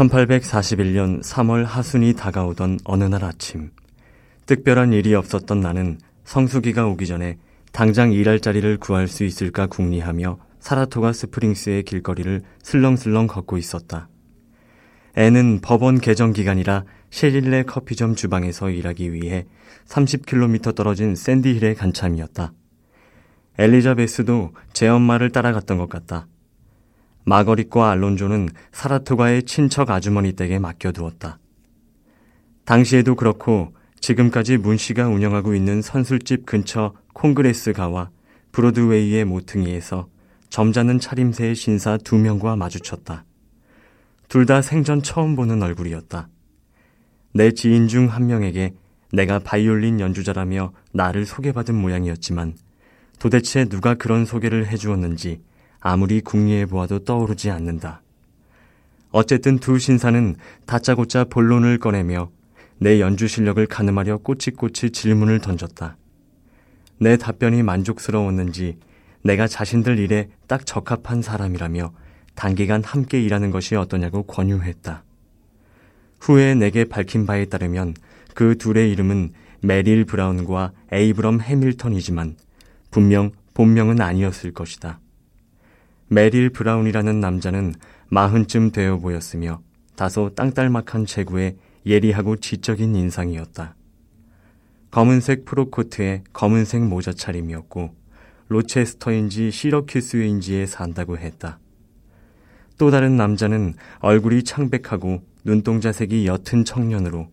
1841년 3월 하순이 다가오던 어느 날 아침, 특별한 일이 없었던 나는 성수기가 오기 전에 당장 일할 자리를 구할 수 있을까 궁리하며 사라토가 스프링스의 길거리를 슬렁슬렁 걷고 있었다. 애는 법원 개정 기간이라 셰릴레 커피점 주방에서 일하기 위해 30km 떨어진 샌디힐에 간 참이었다. 엘리자베스도 제 엄마를 따라갔던 것 같다. 마거릿과 알론조는 사라토가의 친척 아주머니 댁에 맡겨두었다. 당시에도 그렇고 지금까지 문 씨가 운영하고 있는 선술집 근처 콩그레스 가와 브로드웨이의 모퉁이에서 점잖은 차림새의 신사 두 명과 마주쳤다. 둘 다 생전 처음 보는 얼굴이었다. 내 지인 중 한 명에게 내가 바이올린 연주자라며 나를 소개받은 모양이었지만 도대체 누가 그런 소개를 해주었는지 아무리 궁리해 보아도 떠오르지 않는다. 어쨌든 두 신사는 다짜고짜 본론을 꺼내며 내 연주 실력을 가늠하려 꼬치꼬치 질문을 던졌다. 내 답변이 만족스러웠는지 내가 자신들 일에 딱 적합한 사람이라며 단기간 함께 일하는 것이 어떠냐고 권유했다. 후에 내게 밝힌 바에 따르면 그 둘의 이름은 메릴 브라운과 에이브럼 해밀턴이지만 분명 본명은 아니었을 것이다. 메릴 브라운이라는 남자는 마흔쯤 되어 보였으며 다소 땅딸막한 체구에 예리하고 지적인 인상이었다. 검은색 프록코트에 검은색 모자 차림이었고 로체스터인지 시러큐스인지에 산다고 했다. 또 다른 남자는 얼굴이 창백하고 눈동자색이 옅은 청년으로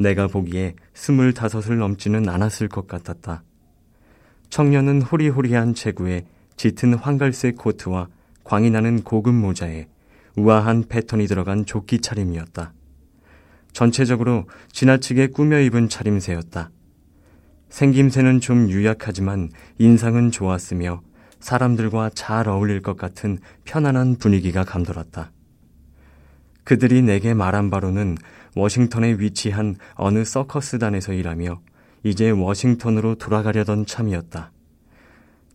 내가 보기에 스물다섯을 넘지는 않았을 것 같았다. 청년은 호리호리한 체구에 짙은 황갈색 코트와 광이 나는 고급 모자에 우아한 패턴이 들어간 조끼 차림이었다. 전체적으로 지나치게 꾸며 입은 차림새였다. 생김새는 좀 유약하지만 인상은 좋았으며 사람들과 잘 어울릴 것 같은 편안한 분위기가 감돌았다. 그들이 내게 말한 바로는 워싱턴에 위치한 어느 서커스단에서 일하며 이제 워싱턴으로 돌아가려던 참이었다.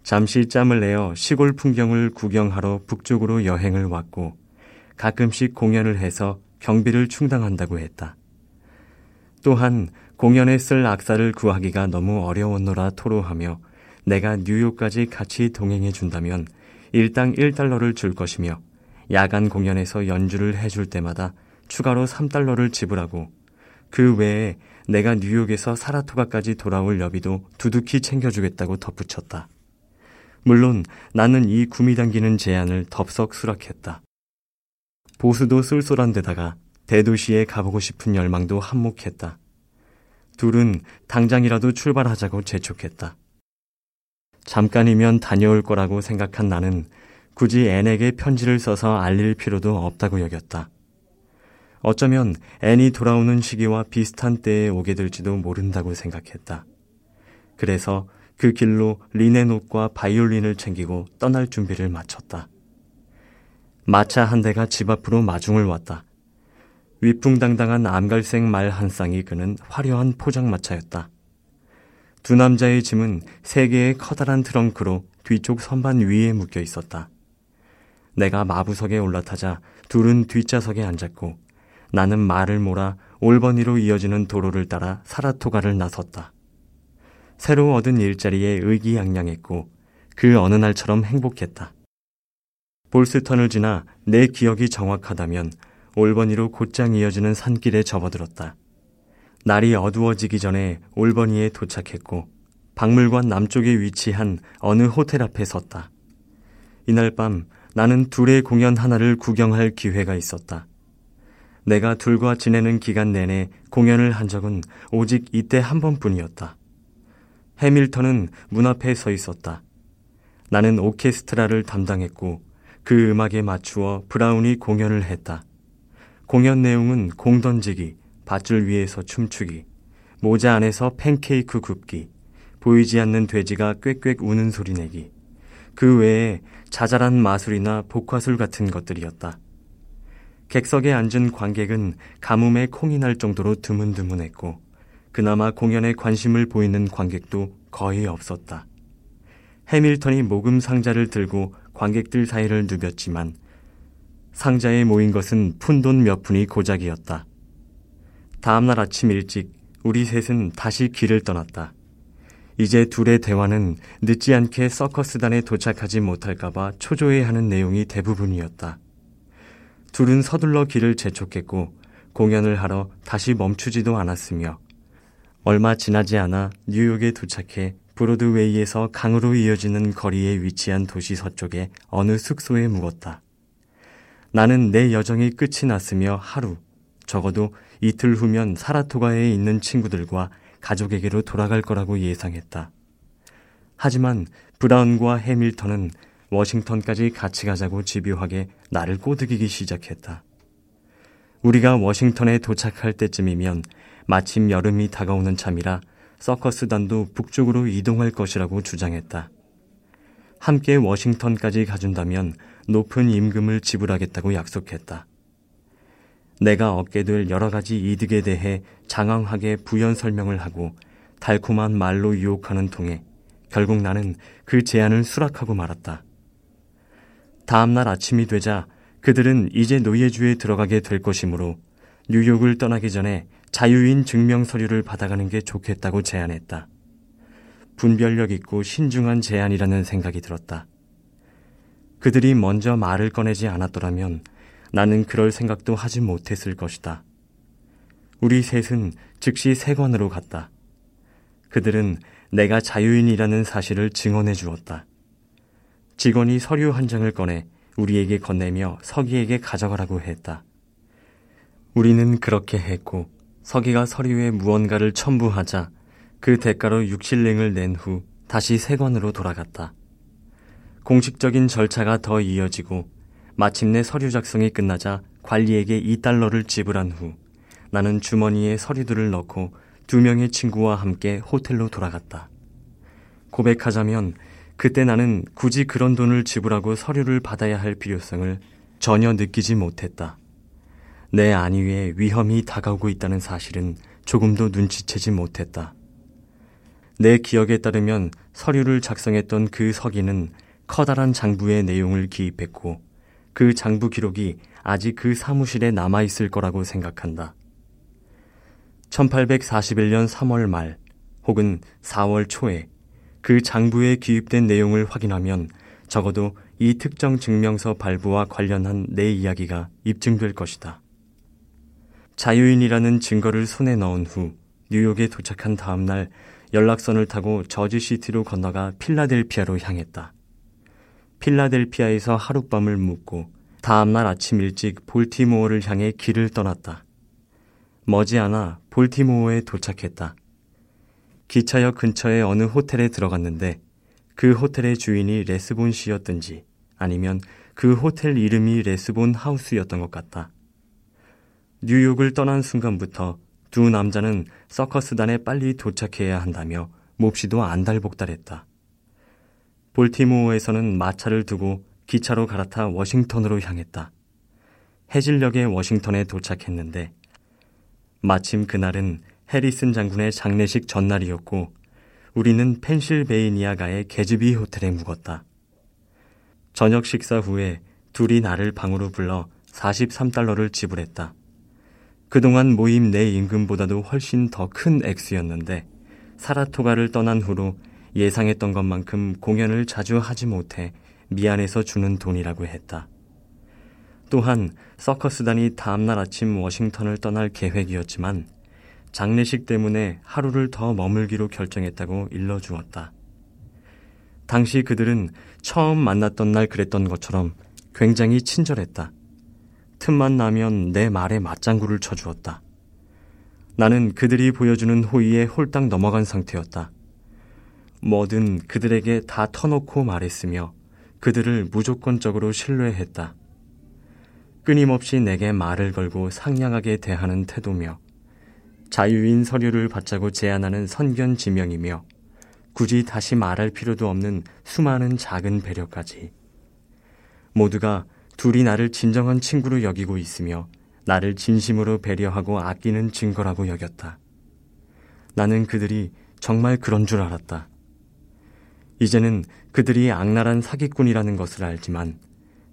잠시 짬을 내어 시골 풍경을 구경하러 북쪽으로 여행을 왔고 가끔씩 공연을 해서 경비를 충당한다고 했다. 또한 공연에 쓸 악사를 구하기가 너무 어려웠노라 토로하며 내가 뉴욕까지 같이 동행해 준다면 일당 1달러를 줄 것이며 야간 공연에서 연주를 해줄 때마다 추가로 3달러를 지불하고 그 외에 내가 뉴욕에서 사라토가까지 돌아올 여비도 두둑히 챙겨주겠다고 덧붙였다. 물론 나는 이 구미 당기는 제안을 덥석 수락했다. 보수도 쏠쏠한 데다가 대도시에 가보고 싶은 열망도 한몫했다. 둘은 당장이라도 출발하자고 재촉했다. 잠깐이면 다녀올 거라고 생각한 나는 굳이 앤에게 편지를 써서 알릴 필요도 없다고 여겼다. 어쩌면 앤이 돌아오는 시기와 비슷한 때에 오게 될지도 모른다고 생각했다. 그래서 그 길로 리넨 옷과 바이올린을 챙기고 떠날 준비를 마쳤다. 마차 한 대가 집 앞으로 마중을 왔다. 위풍당당한 암갈색 말 한 쌍이 그는 화려한 포장마차였다. 두 남자의 짐은 세 개의 커다란 트렁크로 뒤쪽 선반 위에 묶여 있었다. 내가 마부석에 올라타자 둘은 뒷좌석에 앉았고 나는 말을 몰아 올버니로 이어지는 도로를 따라 사라토가를 나섰다. 새로 얻은 일자리에 의기양양했고 그 어느 날처럼 행복했다. 볼스턴을 지나 내 기억이 정확하다면 올버니로 곧장 이어지는 산길에 접어들었다. 날이 어두워지기 전에 올버니에 도착했고 박물관 남쪽에 위치한 어느 호텔 앞에 섰다. 이날 밤 나는 둘의 공연 하나를 구경할 기회가 있었다. 내가 둘과 지내는 기간 내내 공연을 한 적은 오직 이때 한 번뿐이었다. 해밀턴은 문 앞에 서 있었다. 나는 오케스트라를 담당했고 그 음악에 맞추어 브라운이 공연을 했다. 공연 내용은 공 던지기, 밧줄 위에서 춤추기, 모자 안에서 팬케이크 굽기, 보이지 않는 돼지가 꽥꽥 우는 소리 내기, 그 외에 자잘한 마술이나 복화술 같은 것들이었다. 객석에 앉은 관객은 가뭄에 콩이 날 정도로 드문드문했고, 그나마 공연에 관심을 보이는 관객도 거의 없었다. 해밀턴이 모금 상자를 들고 관객들 사이를 누볐지만 상자에 모인 것은 푼돈 몇 푼이 고작이었다. 다음날 아침 일찍 우리 셋은 다시 길을 떠났다. 이제 둘의 대화는 늦지 않게 서커스단에 도착하지 못할까봐 초조해하는 내용이 대부분이었다. 둘은 서둘러 길을 재촉했고 공연을 하러 다시 멈추지도 않았으며 얼마 지나지 않아 뉴욕에 도착해 브로드웨이에서 강으로 이어지는 거리에 위치한 도시 서쪽의 어느 숙소에 묵었다. 나는 내 여정이 끝이 났으며 하루, 적어도 이틀 후면 사라토가에 있는 친구들과 가족에게로 돌아갈 거라고 예상했다. 하지만 브라운과 해밀턴은 워싱턴까지 같이 가자고 집요하게 나를 꼬드기기 시작했다. 우리가 워싱턴에 도착할 때쯤이면 마침 여름이 다가오는 참이라 서커스단도 북쪽으로 이동할 것이라고 주장했다. 함께 워싱턴까지 가준다면 높은 임금을 지불하겠다고 약속했다. 내가 얻게 될 여러 가지 이득에 대해 장황하게 부연 설명을 하고 달콤한 말로 유혹하는 통에 결국 나는 그 제안을 수락하고 말았다. 다음 날 아침이 되자 그들은 이제 노예주에 들어가게 될 것이므로 뉴욕을 떠나기 전에 자유인 증명 서류를 받아가는 게 좋겠다고 제안했다. 분별력 있고 신중한 제안이라는 생각이 들었다. 그들이 먼저 말을 꺼내지 않았더라면 나는 그럴 생각도 하지 못했을 것이다. 우리 셋은 즉시 세관으로 갔다. 그들은 내가 자유인이라는 사실을 증언해 주었다. 직원이 서류 한 장을 꺼내 우리에게 건네며 서기에게 가져가라고 했다. 우리는 그렇게 했고 서기가 서류에 무언가를 첨부하자 그 대가로 6실링을 낸 후 다시 세관으로 돌아갔다. 공식적인 절차가 더 이어지고 마침내 서류 작성이 끝나자 관리에게 2달러를 지불한 후 나는 주머니에 서류들을 넣고 두 명의 친구와 함께 호텔로 돌아갔다. 고백하자면 그때 나는 굳이 그런 돈을 지불하고 서류를 받아야 할 필요성을 전혀 느끼지 못했다. 내 안위에 위험이 다가오고 있다는 사실은 조금도 눈치채지 못했다. 내 기억에 따르면 서류를 작성했던 그 서기는 커다란 장부의 내용을 기입했고 그 장부 기록이 아직 그 사무실에 남아있을 거라고 생각한다. 1841년 3월 말 혹은 4월 초에 그 장부에 기입된 내용을 확인하면 적어도 이 특정 증명서 발부와 관련한 내 이야기가 입증될 것이다. 자유인이라는 증거를 손에 넣은 후 뉴욕에 도착한 다음 날 연락선을 타고 저지시티로 건너가 필라델피아로 향했다. 필라델피아에서 하룻밤을 묵고 다음 날 아침 일찍 볼티모어를 향해 길을 떠났다. 머지않아 볼티모어에 도착했다. 기차역 근처의 어느 호텔에 들어갔는데 그 호텔의 주인이 레스본 씨였든지 아니면 그 호텔 이름이 레스본 하우스였던 것 같다. 뉴욕을 떠난 순간부터 두 남자는 서커스단에 빨리 도착해야 한다며 몹시도 안달복달했다. 볼티모어에서는 마차를 두고 기차로 갈아타 워싱턴으로 향했다. 해질녘에 워싱턴에 도착했는데 마침 그날은 해리슨 장군의 장례식 전날이었고 우리는 펜실베이니아가의 게즈비 호텔에 묵었다. 저녁 식사 후에 둘이 나를 방으로 불러 43달러를 지불했다. 그동안 모임 내 임금보다도 훨씬 더 큰 액수였는데 사라토가를 떠난 후로 예상했던 것만큼 공연을 자주 하지 못해 미안해서 주는 돈이라고 했다. 또한 서커스단이 다음날 아침 워싱턴을 떠날 계획이었지만 장례식 때문에 하루를 더 머물기로 결정했다고 일러주었다. 당시 그들은 처음 만났던 날 그랬던 것처럼 굉장히 친절했다. 틈만 나면 내 말에 맞장구를 쳐주었다. 나는 그들이 보여주는 호의에 홀딱 넘어간 상태였다. 뭐든 그들에게 다 터놓고 말했으며 그들을 무조건적으로 신뢰했다. 끊임없이 내게 말을 걸고 상냥하게 대하는 태도며 자유인 서류를 받자고 제안하는 선견 지명이며 굳이 다시 말할 필요도 없는 수많은 작은 배려까지 모두가 둘이 나를 진정한 친구로 여기고 있으며 나를 진심으로 배려하고 아끼는 증거라고 여겼다. 나는 그들이 정말 그런 줄 알았다. 이제는 그들이 악랄한 사기꾼이라는 것을 알지만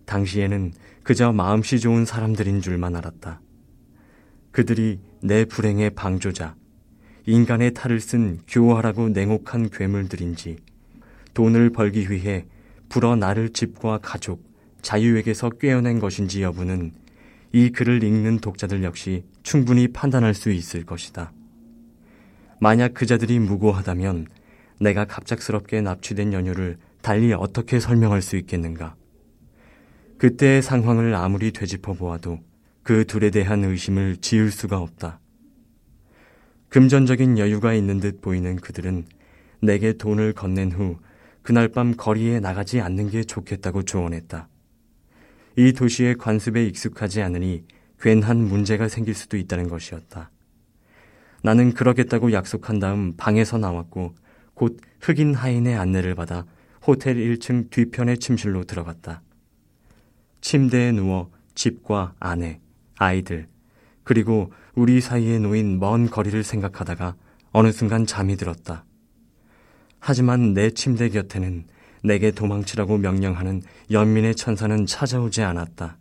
당시에는 그저 마음씨 좋은 사람들인 줄만 알았다. 그들이 내 불행의 방조자, 인간의 탈을 쓴 교활하고 냉혹한 괴물들인지 돈을 벌기 위해 불어 나를 집과 가족, 자유에게서 꿰어낸 것인지 여부는 이 글을 읽는 독자들 역시 충분히 판단할 수 있을 것이다. 만약 그자들이 무고하다면 내가 갑작스럽게 납치된 연유를 달리 어떻게 설명할 수 있겠는가? 그때의 상황을 아무리 되짚어 보아도 그 둘에 대한 의심을 지을 수가 없다. 금전적인 여유가 있는 듯 보이는 그들은 내게 돈을 건넨 후 그날 밤 거리에 나가지 않는 게 좋겠다고 조언했다. 이 도시의 관습에 익숙하지 않으니 괜한 문제가 생길 수도 있다는 것이었다. 나는 그러겠다고 약속한 다음 방에서 나왔고 곧 흑인 하인의 안내를 받아 호텔 1층 뒤편의 침실로 들어갔다. 침대에 누워 집과 아내, 아이들, 그리고 우리 사이에 놓인 먼 거리를 생각하다가 어느 순간 잠이 들었다. 하지만 내 침대 곁에는 내게 도망치라고 명령하는 연민의 천사는 찾아오지 않았다.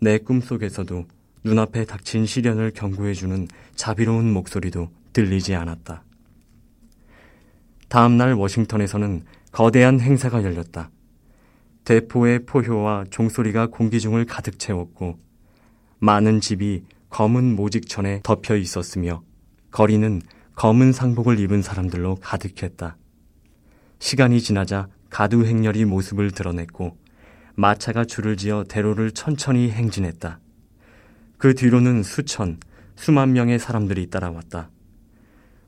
내 꿈속에서도 눈앞에 닥친 시련을 경고해주는 자비로운 목소리도 들리지 않았다. 다음날 워싱턴에서는 거대한 행사가 열렸다. 대포의 포효와 종소리가 공기 중을 가득 채웠고 많은 집이 검은 모직천에 덮여 있었으며 거리는 검은 상복을 입은 사람들로 가득했다. 시간이 지나자 가두 행렬이 모습을 드러냈고 마차가 줄을 지어 대로를 천천히 행진했다. 그 뒤로는 수천, 수만 명의 사람들이 따라왔다.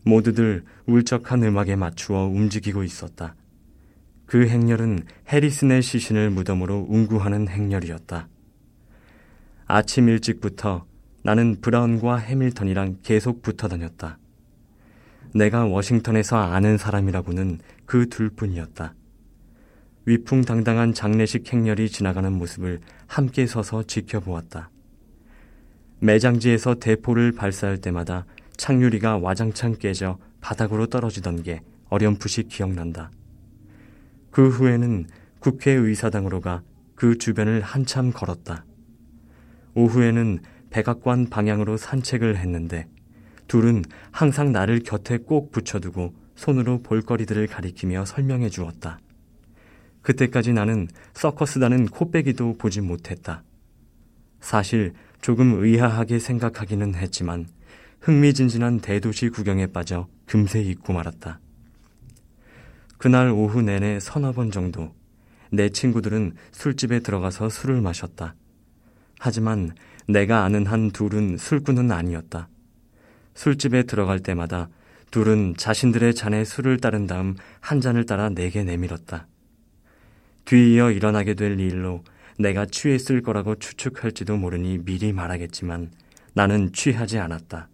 모두들 울적한 음악에 맞추어 움직이고 있었다. 그 행렬은 해리슨의 시신을 무덤으로 운구하는 행렬이었다. 아침 일찍부터 나는 브라운과 해밀턴이랑 계속 붙어 다녔다. 내가 워싱턴에서 아는 사람이라고는 그 둘뿐이었다. 위풍당당한 장례식 행렬이 지나가는 모습을 함께 서서 지켜보았다. 매장지에서 대포를 발사할 때마다 창유리가 와장창 깨져 바닥으로 떨어지던 게 어렴풋이 기억난다. 그 후에는 국회의사당으로 가 그 주변을 한참 걸었다. 오후에는 백악관 방향으로 산책을 했는데 둘은 항상 나를 곁에 꼭 붙여두고 손으로 볼거리들을 가리키며 설명해 주었다. 그때까지 나는 서커스다는 코빼기도 보지 못했다. 사실 조금 의아하게 생각하기는 했지만 흥미진진한 대도시 구경에 빠져 금세 잊고 말았다. 그날 오후 내내 서너 번 정도 내 친구들은 술집에 들어가서 술을 마셨다. 하지만 내가 아는 한 둘은 술꾼은 아니었다. 술집에 들어갈 때마다 둘은 자신들의 잔에 술을 따른 다음 한 잔을 따라 내게 내밀었다. 뒤이어 일어나게 될 일로 내가 취했을 거라고 추측할지도 모르니 미리 말하겠지만 나는 취하지 않았다.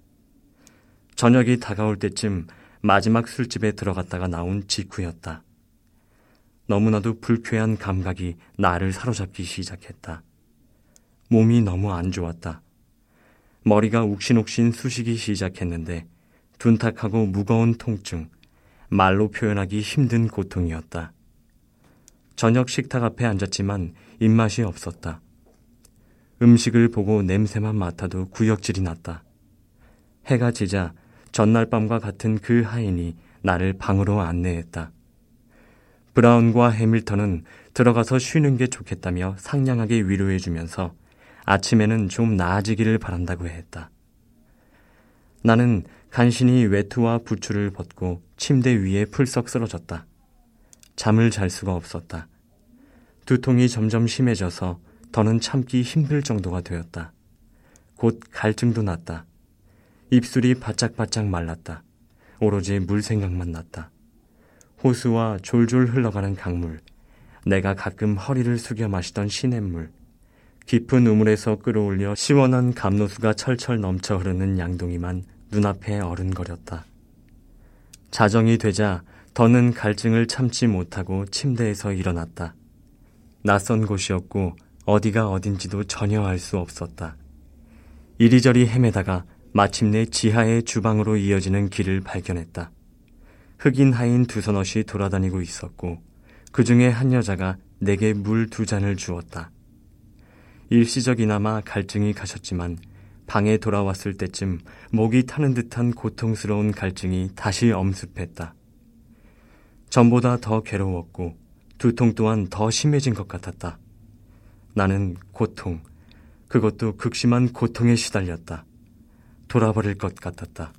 저녁이 다가올 때쯤 마지막 술집에 들어갔다가 나온 직후였다. 너무나도 불쾌한 감각이 나를 사로잡기 시작했다. 몸이 너무 안 좋았다. 머리가 욱신욱신 쑤시기 시작했는데 둔탁하고 무거운 통증, 말로 표현하기 힘든 고통이었다. 저녁 식탁 앞에 앉았지만 입맛이 없었다. 음식을 보고 냄새만 맡아도 구역질이 났다. 해가 지자 전날 밤과 같은 그 하인이 나를 방으로 안내했다. 브라운과 해밀턴은 들어가서 쉬는 게 좋겠다며 상냥하게 위로해주면서 아침에는 좀 나아지기를 바란다고 했다. 나는 간신히 외투와 부츠를 벗고 침대 위에 풀썩 쓰러졌다. 잠을 잘 수가 없었다. 두통이 점점 심해져서 더는 참기 힘들 정도가 되었다. 곧 갈증도 났다. 입술이 바짝바짝 말랐다. 오로지 물 생각만 났다. 호수와 졸졸 흘러가는 강물, 내가 가끔 허리를 숙여 마시던 시냇물, 깊은 우물에서 끌어올려 시원한 감로수가 철철 넘쳐 흐르는 양동이만 눈앞에 어른거렸다. 자정이 되자 더는 갈증을 참지 못하고 침대에서 일어났다. 낯선 곳이었고 어디가 어딘지도 전혀 알 수 없었다. 이리저리 헤매다가 마침내 지하의 주방으로 이어지는 길을 발견했다. 흑인 하인 두 서넛이 돌아다니고 있었고 그 중에 한 여자가 내게 물 두 잔을 주었다. 일시적이나마 갈증이 가셨지만 방에 돌아왔을 때쯤 목이 타는 듯한 고통스러운 갈증이 다시 엄습했다. 전보다 더 괴로웠고 두통 또한 더 심해진 것 같았다. 나는 고통, 그것도 극심한 고통에 시달렸다. 돌아버릴 것 같았다.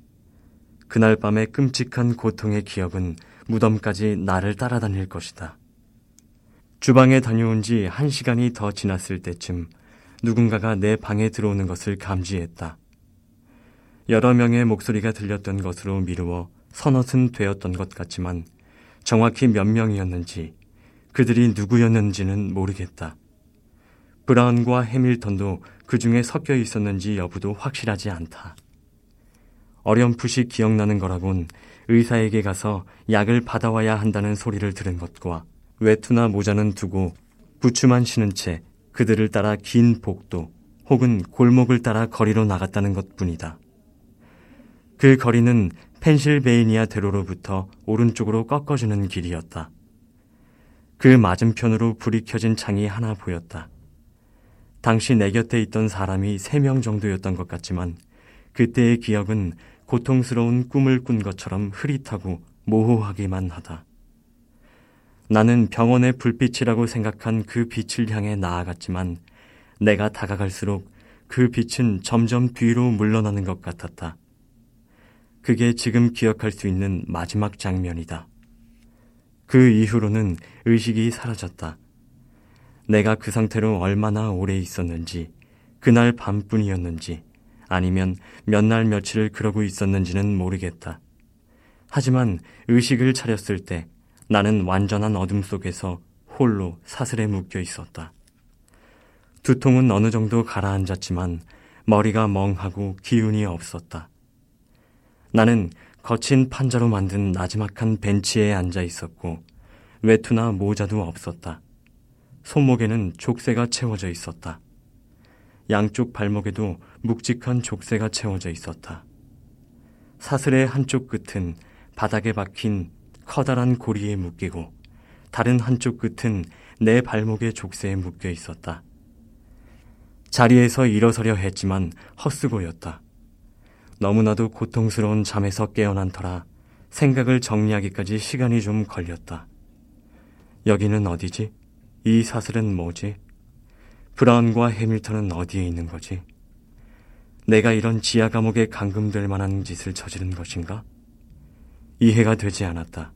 그날 밤의 끔찍한 고통의 기억은 무덤까지 나를 따라다닐 것이다. 주방에 다녀온 지 한 시간이 더 지났을 때쯤 누군가가 내 방에 들어오는 것을 감지했다. 여러 명의 목소리가 들렸던 것으로 미루어 서너은 되었던 것 같지만 정확히 몇 명이었는지 그들이 누구였는지는 모르겠다. 브라운과 해밀턴도 그 중에 섞여 있었는지 여부도 확실하지 않다. 어렴풋이 기억나는 거라곤 의사에게 가서 약을 받아와야 한다는 소리를 들은 것과 외투나 모자는 두고 부추만 신은 채 그들을 따라 긴 복도 혹은 골목을 따라 거리로 나갔다는 것 뿐이다. 그 거리는 펜실베이니아 대로로부터 오른쪽으로 꺾어주는 길이었다. 그 맞은편으로 불이 켜진 창이 하나 보였다. 당시 내 곁에 있던 사람이 세 명 정도였던 것 같지만 그때의 기억은 고통스러운 꿈을 꾼 것처럼 흐릿하고 모호하기만 하다. 나는 병원의 불빛이라고 생각한 그 빛을 향해 나아갔지만 내가 다가갈수록 그 빛은 점점 뒤로 물러나는 것 같았다. 그게 지금 기억할 수 있는 마지막 장면이다. 그 이후로는 의식이 사라졌다. 내가 그 상태로 얼마나 오래 있었는지, 그날 밤뿐이었는지, 아니면 몇 날 며칠을 그러고 있었는지는 모르겠다. 하지만 의식을 차렸을 때 나는 완전한 어둠 속에서 홀로 사슬에 묶여 있었다. 두통은 어느 정도 가라앉았지만 머리가 멍하고 기운이 없었다. 나는 거친 판자로 만든 나지막한 벤치에 앉아 있었고 외투나 모자도 없었다. 손목에는 족쇄가 채워져 있었다. 양쪽 발목에도 묵직한 족쇄가 채워져 있었다. 사슬의 한쪽 끝은 바닥에 박힌 커다란 고리에 묶이고 다른 한쪽 끝은 내 발목의 족쇄에 묶여 있었다. 자리에서 일어서려 했지만 헛수고였다. 너무나도 고통스러운 잠에서 깨어난 터라 생각을 정리하기까지 시간이 좀 걸렸다. 여기는 어디지? 이 사슬은 뭐지? 브라운과 해밀턴은 어디에 있는 거지? 내가 이런 지하 감옥에 감금될 만한 짓을 저지른 것인가? 이해가 되지 않았다.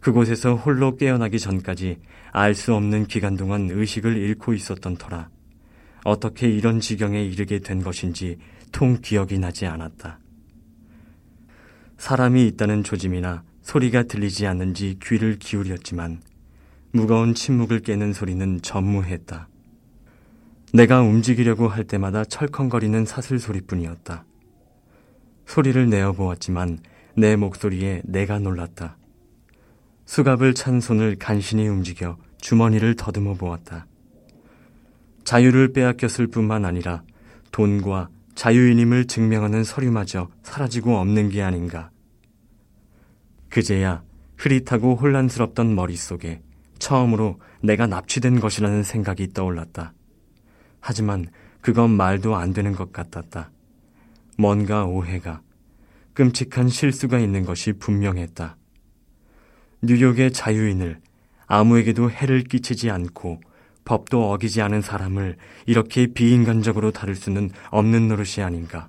그곳에서 홀로 깨어나기 전까지 알 수 없는 기간 동안 의식을 잃고 있었던 터라 어떻게 이런 지경에 이르게 된 것인지 통 기억이 나지 않았다. 사람이 있다는 조짐이나 소리가 들리지 않는지 귀를 기울였지만 무거운 침묵을 깨는 소리는 전무했다. 내가 움직이려고 할 때마다 철컹거리는 사슬 소리뿐이었다. 소리를 내어 보았지만 내 목소리에 내가 놀랐다. 수갑을 찬 손을 간신히 움직여 주머니를 더듬어 보았다. 자유를 빼앗겼을 뿐만 아니라 돈과 자유인임을 증명하는 서류마저 사라지고 없는 게 아닌가. 그제야 흐릿하고 혼란스럽던 머릿속에 처음으로 내가 납치된 것이라는 생각이 떠올랐다. 하지만 그건 말도 안 되는 것 같았다. 뭔가 오해가, 끔찍한 실수가 있는 것이 분명했다. 뉴욕의 자유인을 아무에게도 해를 끼치지 않고 법도 어기지 않은 사람을 이렇게 비인간적으로 다룰 수는 없는 노릇이 아닌가.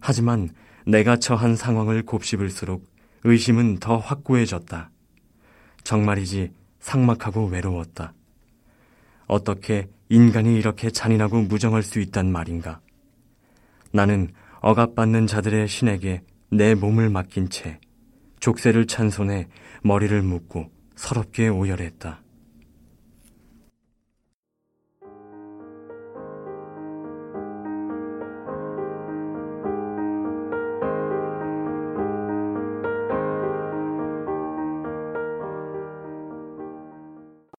하지만 내가 처한 상황을 곱씹을수록 의심은 더 확고해졌다. 정말이지 상막하고 외로웠다. 어떻게 인간이 이렇게 잔인하고 무정할 수 있단 말인가? 나는 억압받는 자들의 신에게 내 몸을 맡긴 채 족쇄를 찬 손에 머리를 묶고 서럽게 오열했다.